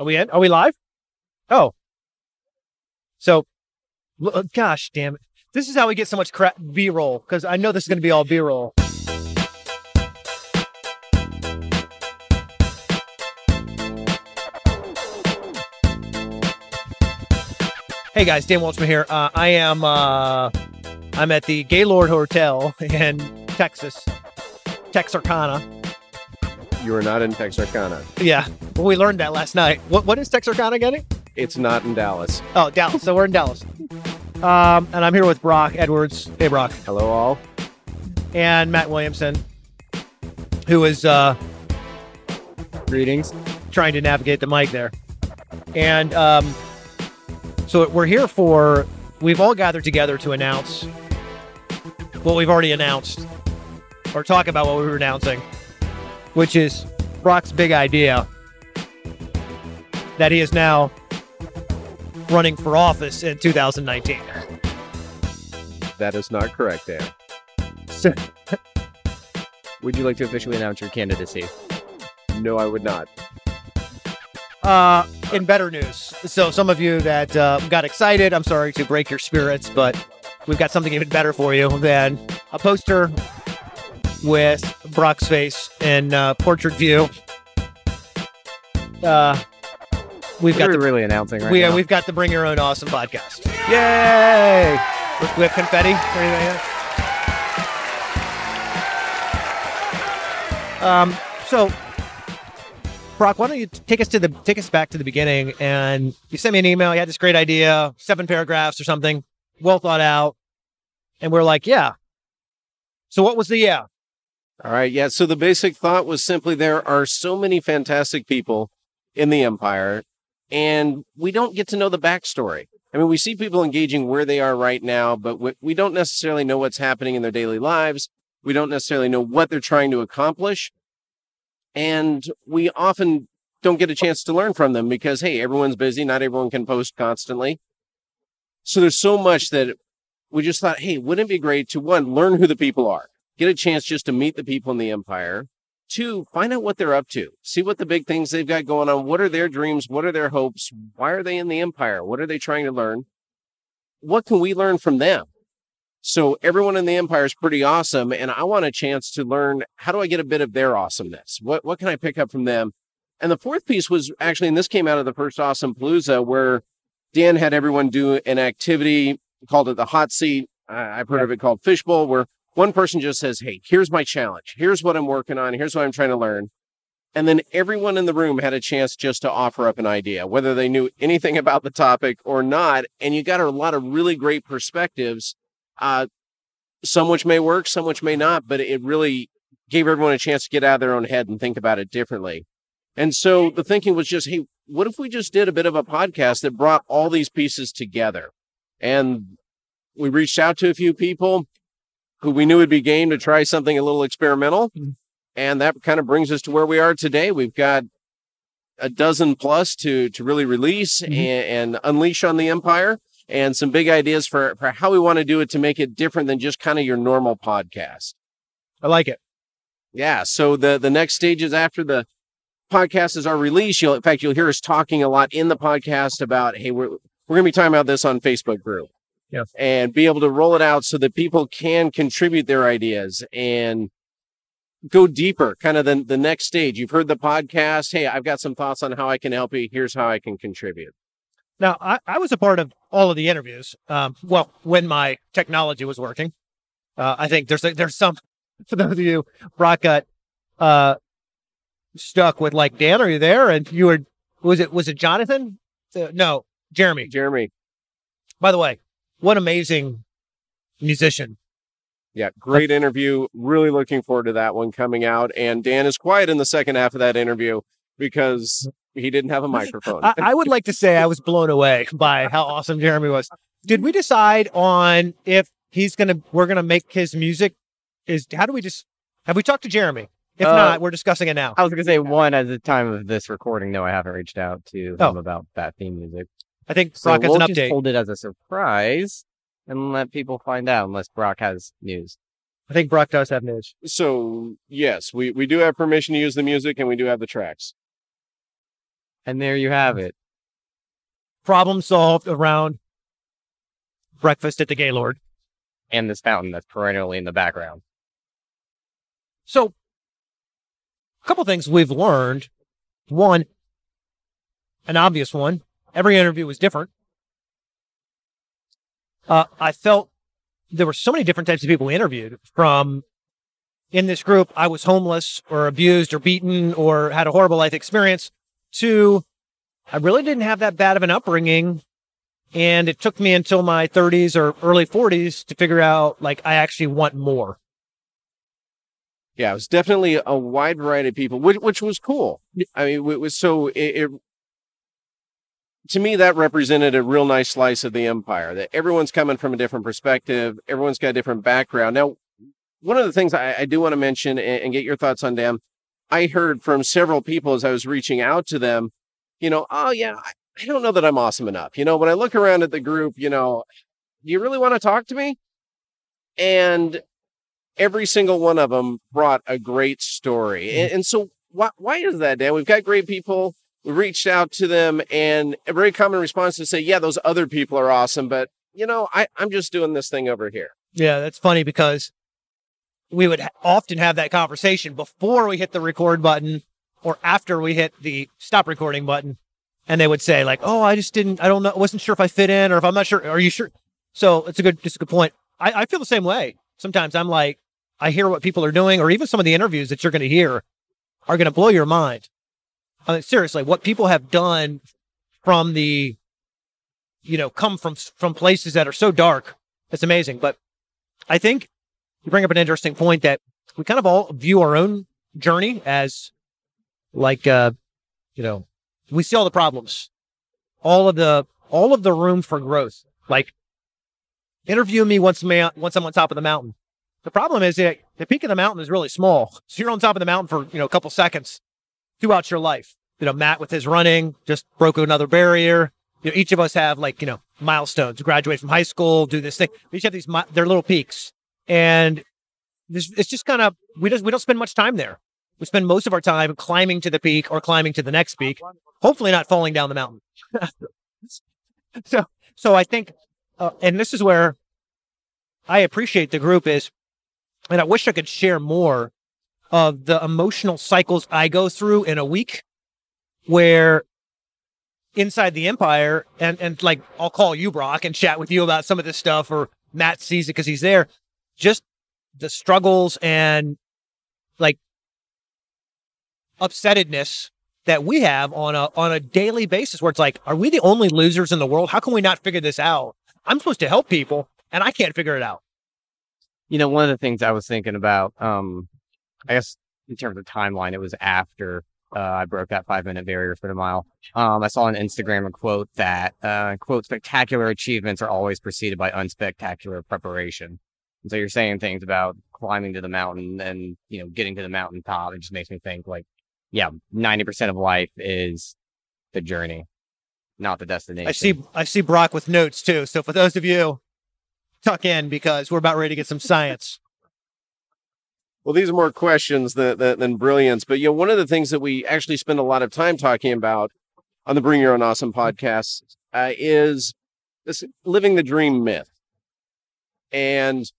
Are we in? Are we live? Oh. So, uh, gosh damn it. This is how we get so much crap B roll because I know this is going to be all B roll. Hey guys, Dan Waldschmidt here. Uh, I am uh, I'm at the Gaylord Hotel in Texas, Texarkana. You are not in Texarkana. Yeah, well, we learned that last night. What what is Texarkana getting? It's not in Dallas. Oh, Dallas. So we're in Dallas. Um, and I'm here with Broc Edwards. Hey, Broc. Hello, all. And Matt Williamson, who is uh, Greetings. trying to navigate the mic there. And um, so we're here for, we've all gathered together to announce what we've already announced, or talk about what we were announcing, which is Broc's big idea that he is now running for office in 2019. That is not correct, Dan. So, Would you like to officially announce your candidacy? No, I would not. Uh, in better news, so some of you that uh, got excited, I'm sorry to break your spirits, but we've got something even better for you than a poster with Broc's face in uh, portrait view. Uh, we've got We're the really announcing right we, now. we've got the Bring Your Own Awesome podcast. Yay! With, with confetti. or anything like that? Um. So, Broc, why don't you take us to the take us back to the beginning? And you sent me an email. You had this great idea, seven paragraphs or something, well thought out, and we're like, yeah. So, what was the yeah? All right. Yeah. So the basic thought was simply there are so many fantastic people in the Empire, and we don't get to know the backstory. I mean, we see people engaging where they are right now, but we, don't necessarily know what's happening in their daily lives. We don't necessarily know what they're trying to accomplish. And we often don't get a chance to learn from them because, hey, everyone's busy. Not everyone can post constantly. So there's so much that we just thought, hey, wouldn't it be great to one, learn who the people are, get a chance just to meet the people in the empire. Two, find out what they're up to, see what the big things they've got going on. What are their dreams? What are their hopes? Why are they in the empire? What are they trying to learn? What can we learn from them? So everyone in the empire is pretty awesome, and I want a chance to learn how do I get a bit of their awesomeness? What what can I pick up from them? And the fourth piece was actually, and this came out of the first Awesome Palooza, where Dan had everyone do an activity called it the hot seat. I've heard of it called fishbowl, where one person just says, Hey, here's my challenge. Here's what I'm working on. Here's what I'm trying to learn. And then everyone in the room had a chance just to offer up an idea, whether they knew anything about the topic or not. And you got a lot of really great perspectives, uh, some which may work, some which may not, but it really gave everyone a chance to get out of their own head and think about it differently. And so the thinking was just, hey, what if we just did a bit of a podcast that brought all these pieces together? And we reached out to a few people who we knew would be game to try something a little experimental. Hmm. And that kind of brings us to where we are today. We've got a dozen plus to to really release mm-hmm. and, and unleash on the empire and some big ideas for, for how we want to do it to make it different than just kind of your normal podcast. I like it. Yeah. So the the next stages after the podcast is our release. You'll in fact you'll hear us talking a lot in the podcast about hey we're we're gonna be talking about this on Facebook group. Yeah. And be able to roll it out so that people can contribute their ideas and go deeper, kind of the, the next stage. You've heard the podcast. Hey, I've got some thoughts on how I can help you. Here's how I can contribute. Now, I, I was a part of all of the interviews. Um, well, when my technology was working, uh, I think there's there's some for those of you Broc got uh, stuck with like Dan. Are you there? And you were was it was it Jonathan? Uh, no, Jeremy. Jeremy. By the way, what amazing musician. Yeah, great interview. Really looking forward to that one coming out. And Dan is quiet in the second half of that interview because he didn't have a microphone. I, I would like to say I was blown away by how awesome Jeremy was. Did we decide on if he's gonna we're gonna make his music? Is how do we just have we talked to Jeremy? If Uh, not, we're discussing it now. I was gonna say one at the time of this recording. No, I haven't reached out to Oh. him about that theme music. I think So Broc has we'll an just update. hold it as a surprise and let people find out, unless Broc has news. I think Broc does have news. so yes, we, we do have permission to use the music and we do have the tracks. And there you have it. Problem solved around breakfast at the Gaylord. And this fountain that's perennially in the background. So, a couple things we've learned. One, an obvious one. Every interview was different. Uh, I felt there were so many different types of people we interviewed from in this group. I was homeless or abused or beaten or had a horrible life experience to I really didn't have that bad of an upbringing. And it took me until my 30s or early 40s to figure out like I actually want more. Yeah, it was definitely a wide variety of people, which which was cool. I mean, it was so it, it to me that represented a real nice slice of the empire. That everyone's coming from a different perspective, everyone's got a different background. Now, one of the things I, I do want to mention and, and get your thoughts on, Dan, I heard from several people as I was reaching out to them, you know, oh yeah, I, I don't know that I'm awesome enough. You know, when I look around at the group, you know, do you really want to talk to me? And every single one of them brought a great story. Mm-hmm. And, and so why, why is that, Dan? We've got great people. We reached out to them and a very common response to say, yeah, those other people are awesome, but you know, I, I'm just doing this thing over here. Yeah, that's funny because we would often have that conversation before we hit the record button or after we hit the stop recording button. And they would say like, "Oh, I just didn't. I don't know. Wasn't sure if I fit in, or if I'm not sure. Are you sure?" So it's a good, it's a good point. I, I feel the same way. Sometimes I'm like, I hear what people are doing, or even some of the interviews that you're going to hear are going to blow your mind. I mean, seriously, what people have done from the, you know, come from from places that are so dark. It's amazing. But I think you bring up an interesting point that we kind of all view our own journey as like, uh, you know, we see all the problems, all of the all of the room for growth. Like, interview me once ma- once I'm on top of the mountain. The problem is that the peak of the mountain is really small, so you're on top of the mountain for you know a couple seconds throughout your life. You know, Matt with his running just broke another barrier. You know, each of us have like you know milestones. Graduate from high school, do this thing. We each have these they're little peaks, and this it's just kind of we just we don't spend much time there. We spend most of our time climbing to the peak or climbing to the next peak, hopefully not falling down the mountain. so, so I think, uh, and this is where I appreciate the group is, and I wish I could share more of the emotional cycles I go through in a week where inside the empire and, and like, I'll call you Broc and chat with you about some of this stuff or Matt sees it because he's there. Just the struggles and like upsettedness that we have on a on a daily basis where it's like are we the only losers in the world? How can we not figure this out? I'm supposed to help people and i can't figure it out. You know, one of the things I was thinking about, um, I guess in terms of timeline, it was after uh, I broke that five minute barrier for the mile. Um, I saw on Instagram a quote that, uh, quote, spectacular achievements are always preceded by unspectacular preparation. And so you're saying things about climbing to the mountain and, you know, getting to the mountaintop. It just makes me think like, yeah, 90% of life is the journey, not the destination. i see i see broc with notes too so for those of you tuck in because we're about ready to get some science Well, these are more questions than, than, than brilliance. But, you know, one of the things that we actually spend a lot of time talking about on the Bring Your Own Awesome podcast uh, is this living the dream myth. And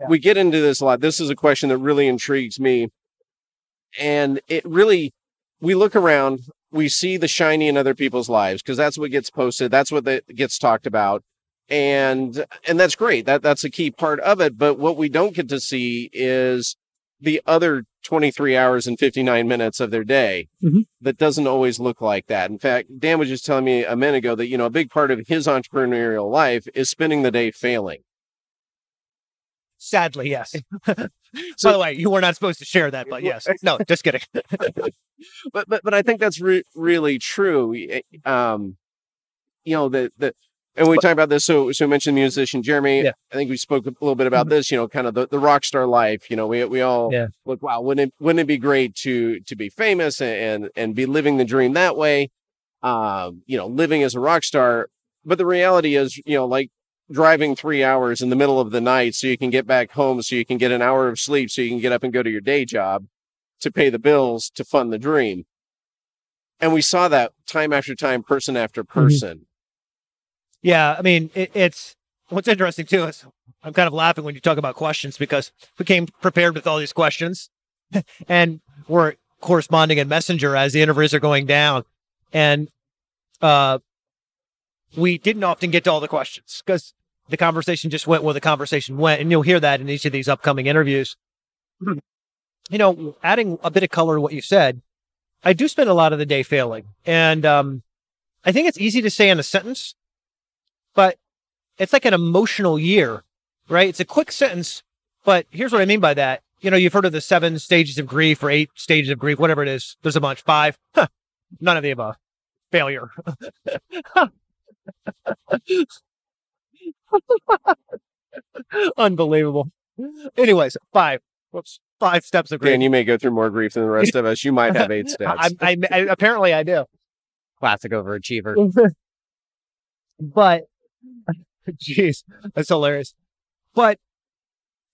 Yeah. we get into this a lot. This is a question that really intrigues me. And it really, we look around, we see the shiny in other people's lives because that's what gets posted. That's what that gets talked about. And, and that's great. That, that's a key part of it. But what we don't get to see is the other 23 hours and 59 minutes of their day Mhm. that doesn't always look like that. In fact, Dan was just telling me a minute ago that, you know, a big part of his entrepreneurial life is spending the day failing. sadly yes So- by the way you were not supposed to share that but yes no just kidding But, but, but I think that's re- really true. Eh, Um, you know, the, the, and we talked about this. So, so we mentioned musician Jeremy. Yeah. I think we spoke a little bit about this, you know, kind of the, the rock star life, you know, we, we all Yeah. look, wow, wouldn't it, wouldn't it be great to, to be famous and, and be living the dream that way? Um, you know, living as a rock star. But the reality is, you know, like driving three hours in the middle of the night so you can get back home, so you can get an hour of sleep, so you can get up and go to your day job to pay the bills to fund the dream. And we saw that time after time, person after person. Yeah, I mean, it, it's what's interesting too is I'm kind of laughing when you talk about questions because we came prepared with all these questions, and we're corresponding in Messenger as the interviews are going down, and uh, we didn't often get to all the questions because the conversation just went where the conversation went, and you'll hear that in each of these upcoming interviews. You know, adding a bit of color to what you said, I do spend a lot of the day failing, and um, I think it's easy to say in a sentence but it's like an emotional year, right? It's a quick sentence, but here's what I mean by that. You know, you've heard of the seven stages of grief or eight stages of grief, whatever it is. There's a bunch, five. Huh. None of the above. Failure. Unbelievable. Anyways, five. Whoops. Five steps of grief. Dan, you may go through more grief than the rest of us. You might have eight steps. I, I, I, apparently, I do. Classic overachiever. but Jeez, that's hilarious. But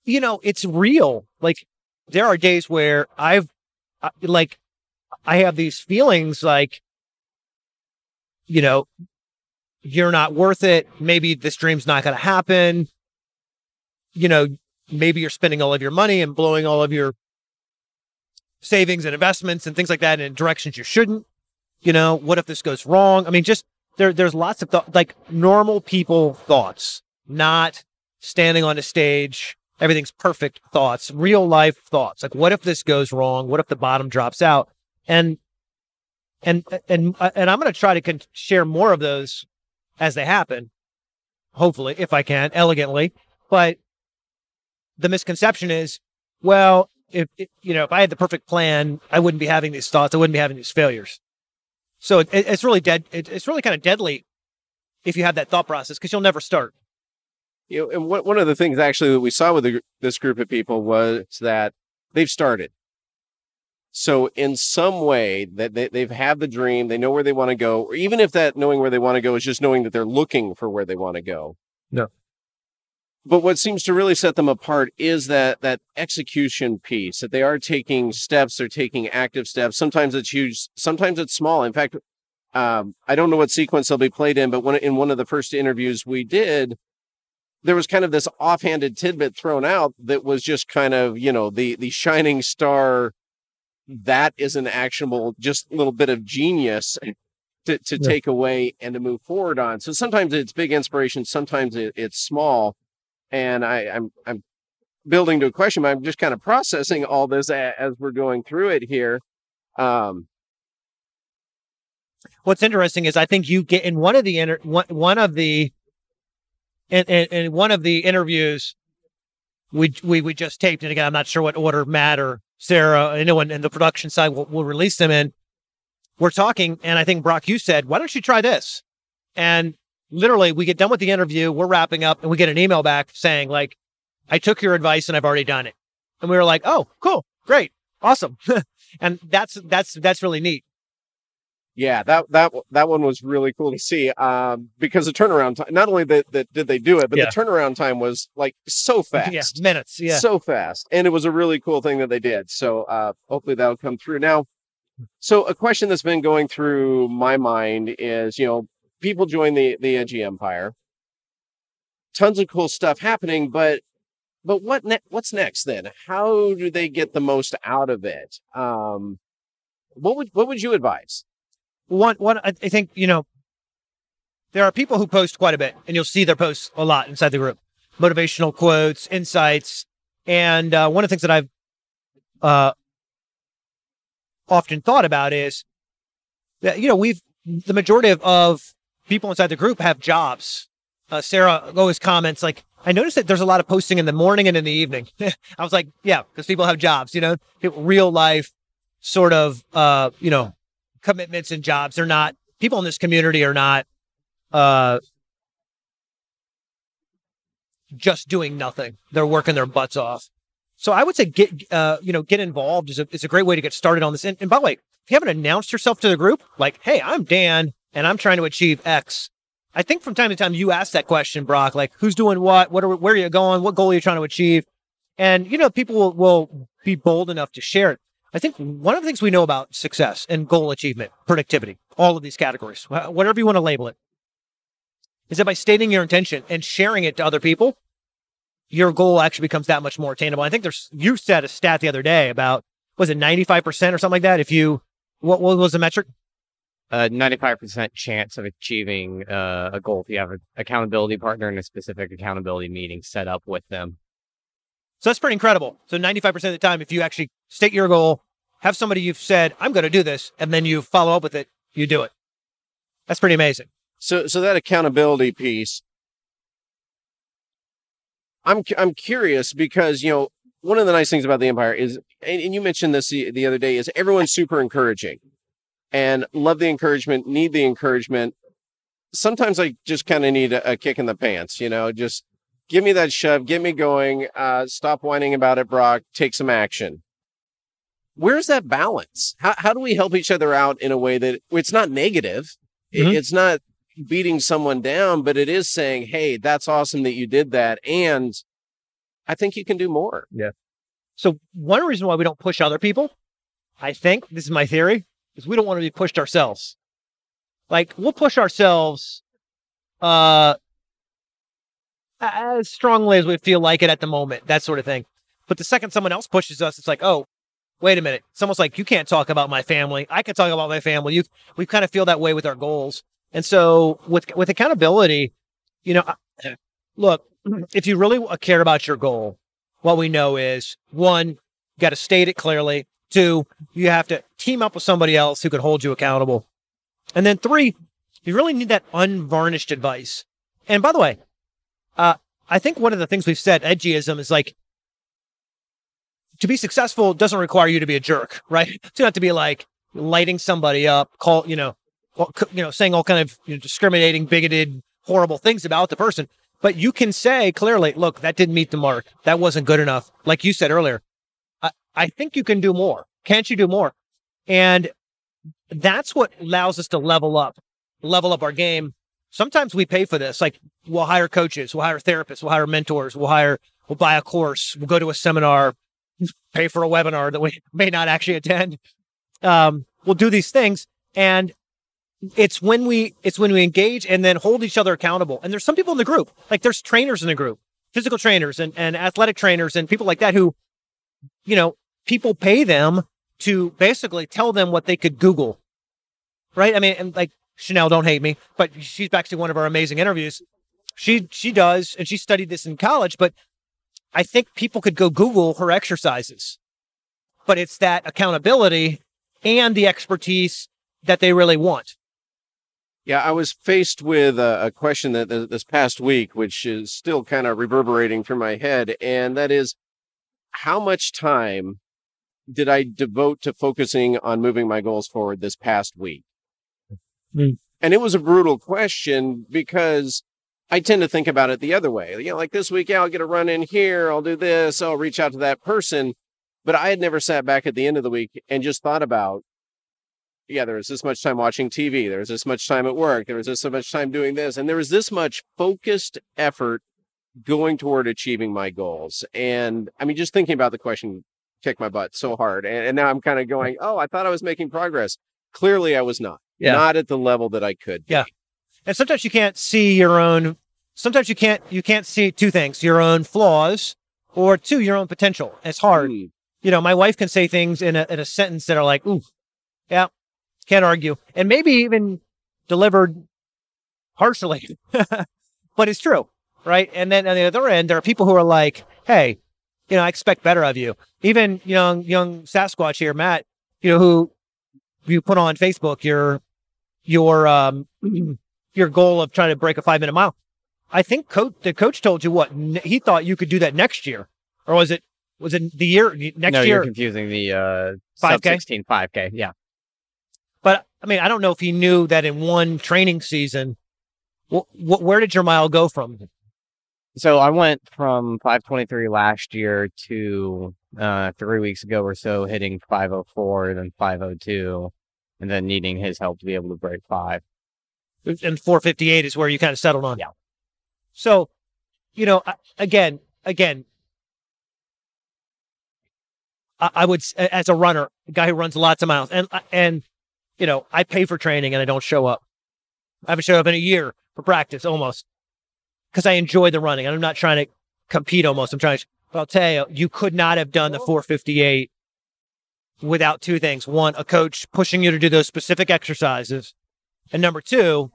you know, it's real. Like there are days where I've like I have these feelings like you know, you're not worth it. Maybe this dream's not going to happen. You know, maybe you're spending all of your money and blowing all of your savings and investments and things like that in directions you shouldn't. You know, what if this goes wrong? I mean, just there, there's lots of like normal people thoughts, not standing on a stage. Everything's perfect thoughts, real life thoughts. Like, what if this goes wrong? What if the bottom drops out? And, and, and, and I'm going to try to con- share more of those as they happen. Hopefully, if I can, elegantly. But the misconception is, well, if, if, you know, if I had the perfect plan, I wouldn't be having these thoughts. I wouldn't be having these failures. So it, it's really dead. It, it's really kind of deadly if you have that thought process because you'll never start. You know, and what, one of the things actually that we saw with the, this group of people was that they've started. So in some way that they, they've had the dream, they know where they want to go, or even if that knowing where they want to go is just knowing that they're looking for where they want to go. No. But what seems to really set them apart is that that execution piece that they are taking steps, they're taking active steps. Sometimes it's huge, sometimes it's small. In fact, um, I don't know what sequence they'll be played in, but when in one of the first interviews we did, there was kind of this offhanded tidbit thrown out that was just kind of you know the the shining star. That is an actionable, just little bit of genius to to yeah. take away and to move forward on. So sometimes it's big inspiration, sometimes it, it's small and I, I'm I'm building to a question, but I'm just kind of processing all this as, we're going through it here. Um, What's interesting is I think you get in one of the inter- one, one of the in, in, in one of the interviews we, we we just taped, and again, I'm not sure what order Matt or Sarah, anyone in the production side will, will release them in. We're talking, and I think Broc, you said, "Why don't you try this?" And literally we get done with the interview, we're wrapping up, and we get an email back saying, like, I took your advice and I've already done it. And we were like, oh, cool, great, awesome. and that's that's that's really neat. Yeah, that that that one was really cool to see. Um, because the turnaround time, not only that, that did they do it, but yeah. the turnaround time was like so fast. Yeah, minutes. Yeah, so fast, and it was a really cool thing that they did. So uh, hopefully that'll come through. Now, so a question that's been going through my mind is, you know, people join the the edgy empire. Tons of cool stuff happening, but but what ne- what's next then? How do they get the most out of it? Um, what would what would you advise? One one I think you know there are people who post quite a bit, and you'll see their posts a lot inside the group. Motivational quotes, insights, and uh, one of the things that I've uh, often thought about is that you know we've the majority of, of people inside the group have jobs. Uh, Sarah always comments like, I noticed that there's a lot of posting in the morning and in the evening. I was like, yeah, because people have jobs, you know, real life sort of, uh, you know, commitments and jobs. They're not, people in this community are not, uh, just doing nothing. They're working their butts off. So I would say get, uh, you know, get involved is a, is a great way to get started on this. And, and by the way, if you haven't announced yourself to the group, like, hey, I'm Dan and I'm trying to achieve X. I think from time to time you ask that question, Broc, like who's doing what, what are, where are you going, what goal are you trying to achieve? And, you know, people will, will be bold enough to share it. I think one of the things we know about success and goal achievement, productivity, all of these categories, whatever you want to label it, is that by stating your intention and sharing it to other people, your goal actually becomes that much more attainable. I think there's, you said a stat the other day about, was it 95% or something like that? If you, what, what was the metric? A 95% chance of achieving uh, a goal if you have an accountability partner and a specific accountability meeting set up with them. So that's pretty incredible. So 95% of the time, if you actually state your goal, have somebody you've said, I'm going to do this, and then you follow up with it, you do it. That's pretty amazing. So, so that accountability piece, I'm I'm curious because you know one of the nice things about the Empire is, and, and you mentioned this the, the other day, is everyone's super encouraging, and love the encouragement, need the encouragement. Sometimes I just kind of need a, a kick in the pants, you know, just give me that shove, get me going. Uh, stop whining about it, Broc. Take some action. Where's that balance? How how do we help each other out in a way that it's not negative? Mhm. It's not beating someone down, but it is saying, "Hey, that's awesome that you did that," and I think you can do more. Yeah. So one reason why we don't push other people, I think, this is my theory, is we don't want to be pushed ourselves. Like we'll push ourselves uh as strongly as we feel like it at the moment, that sort of thing. But the second someone else pushes us, it's like, oh, wait a minute. It's almost like you can't talk about my family. I can talk about my family. You we kind of feel that way with our goals. And so with with accountability, you know, look, if you really care about your goal, what we know is one, you got to state it clearly. Two, you have to team up with somebody else who can hold you accountable. And then three, you really need that unvarnished advice. And by the way, uh, I think one of the things we've said, edgyism, is like to be successful doesn't require you to be a jerk, right? Don't have to be like lighting somebody up, call, you know, you know, saying all kind of you know, discriminating, bigoted, horrible things about the person. But you can say clearly, look, that didn't meet the mark. That wasn't good enough. Like you said earlier, I, think you can do more. Can't you do more? And that's what allows us to level up, level up our game. Sometimes we pay for this. Like we'll hire coaches, we'll hire therapists, we'll hire mentors, we'll hire, we'll buy a course, we'll go to a seminar, pay for a webinar that we may not actually attend. Um, we'll do these things. And it's when we it's when we engage and then hold each other accountable. And there's some people in the group, like there's trainers in the group, physical trainers and, and athletic trainers and people like that who, you know, people pay them to basically tell them what they could Google. Right? I mean, and like Chanel, don't hate me, but she's actually one of our amazing interviews. She she does, and she studied this in college, but I think people could go Google her exercises. But it's that accountability and the expertise that they really want. Yeah, I was faced with a, a question that th- this past week, which is still kind of reverberating through my head, and that is, how much time did I devote to focusing on moving my goals forward this past week? Hmm. And it was a brutal question because I tend to think about it the other way. You know, like this week, yeah, I'll get a run in here, I'll do this, I'll reach out to that person. But I had never sat back at the end of the week and just thought about, yeah, there was this much time watching TV, there was this much time at work, there was this so much time doing this, and there was this much focused effort going toward achieving my goals. And I mean, just thinking about the question kicked my butt so hard. And, and now I'm kind of going, oh, I thought I was making progress. Clearly, I was not. Yeah. Not at the level that I could. be. Yeah. And sometimes you can't see your own sometimes you can't you can't see two things, your own flaws or two, your own potential. It's hard. Hmm. You know, my wife can say things in a in a sentence that are like, ooh, yeah, can't argue. And maybe even delivered harshly. but it's true. Right. And then on the other end, there are people who are like, hey, you know, I expect better of you. Even young young Sasquatch here, Matt, you know, who you put on Facebook your your um your goal of trying to break a five minute mile. I think coach the coach told you what he thought you could do that next year, or was it was it the year next no, year? you're confusing the uh, 5K? 16 5K. Yeah. But I mean, I don't know if he knew that in one training season. Wh- wh- where did your mile go from? So I went from 523 last year to uh, three weeks ago or so, hitting 504, then 502, and then needing his help to be able to break five. And 458 is where you kind of settled on. Yeah. So, you know, again, again, I, would, as a runner, a guy who runs lots of miles, and and you know, I pay for training and I don't show up. I haven't showed up in a year for practice almost because I enjoy the running. and I'm not trying to compete almost. I'm trying to, but I'll tell you, you could not have done the 458 without two things. One, a coach pushing you to do those specific exercises. And number two,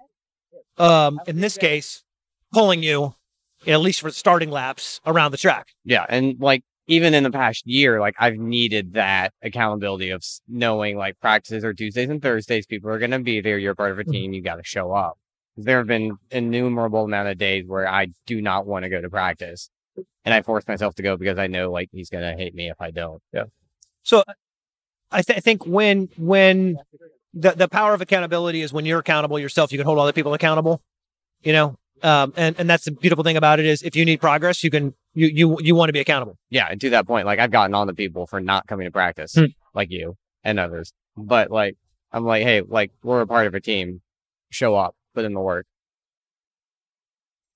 um, in this case, pulling you, at least for starting laps around the track. Yeah, and like even in the past year, like I've needed that accountability of knowing like practices are Tuesdays and Thursdays. People are going to be there. You're part of a team. You got to show up. There have been innumerable amount of days where I do not want to go to practice, and I force myself to go because I know like he's going to hate me if I don't. Yeah. So I, th- I think when when the the power of accountability is when you're accountable yourself, you can hold other people accountable. You know, um, and and that's the beautiful thing about it is if you need progress, you can you you you want to be accountable. Yeah, and to that point, like I've gotten on the people for not coming to practice, Hmm. like you and others. But like I'm like, hey, like we're a part of a team. Show up, put in the work.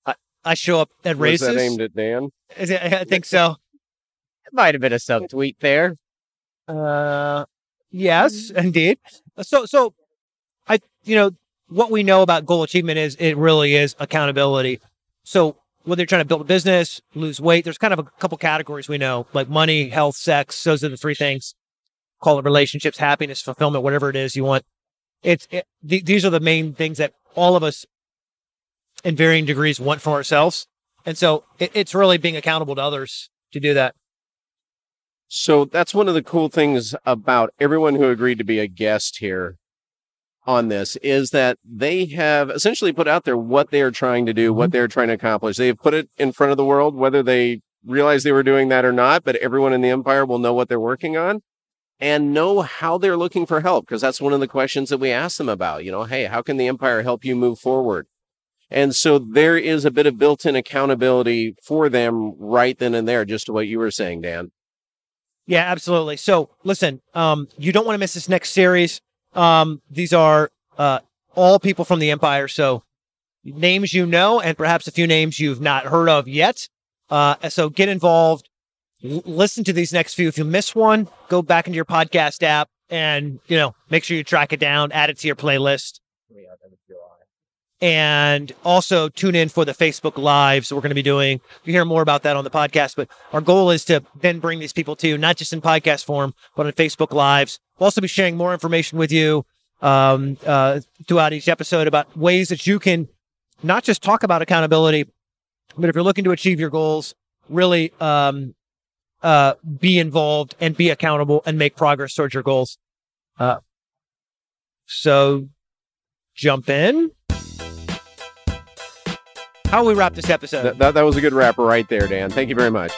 I I show up at Was races. that aimed at Dan? Is it- I think so. It might have been a subtweet there. Uh, yes, indeed. So, so I, you know, what we know about goal achievement is it really is accountability. So whether you're trying to build a business, lose weight, there's kind of a couple categories we know, like money, health, sex. Those are the three things. Call it relationships, happiness, fulfillment, whatever it is you want. It's it, th- these are the main things that all of us, in varying degrees, want for ourselves. And so it, it's really being accountable to others to do that. So that's one of the cool things about everyone who agreed to be a guest here on this is that they have essentially put out there what they are trying to do, what mm-hmm. they're trying to accomplish. They have put it in front of the world, whether they realize they were doing that or not, but everyone in the empire will know what they're working on and know how they're looking for help because that's one of the questions that we ask them about. You know, hey, how can the empire help you move forward? And so there is a bit of built in accountability for them right then and there, just to what you were saying, Dan. Yeah, absolutely. So listen, um, you don't want to miss this next series. Um, these are uh, all people from the Empire. So names you know, and perhaps a few names you've not heard of yet. Uh, so get involved. Listen to these next few. If you miss one, go back into your podcast app and you know make sure you track it down, add it to your playlist, and also tune in for the Facebook Lives we're going to be doing. You hear more about that on the podcast, but our goal is to then bring these people to you, not just in podcast form, but on Facebook Lives. We'll also be sharing more information with you um, uh, throughout each episode about ways that you can not just talk about accountability, but if you're looking to achieve your goals, really um, uh, be involved and be accountable and make progress towards your goals. Uh, so jump in. How we wrap this episode? That, that, that was a good wrapper right there, Dan. Thank you very much.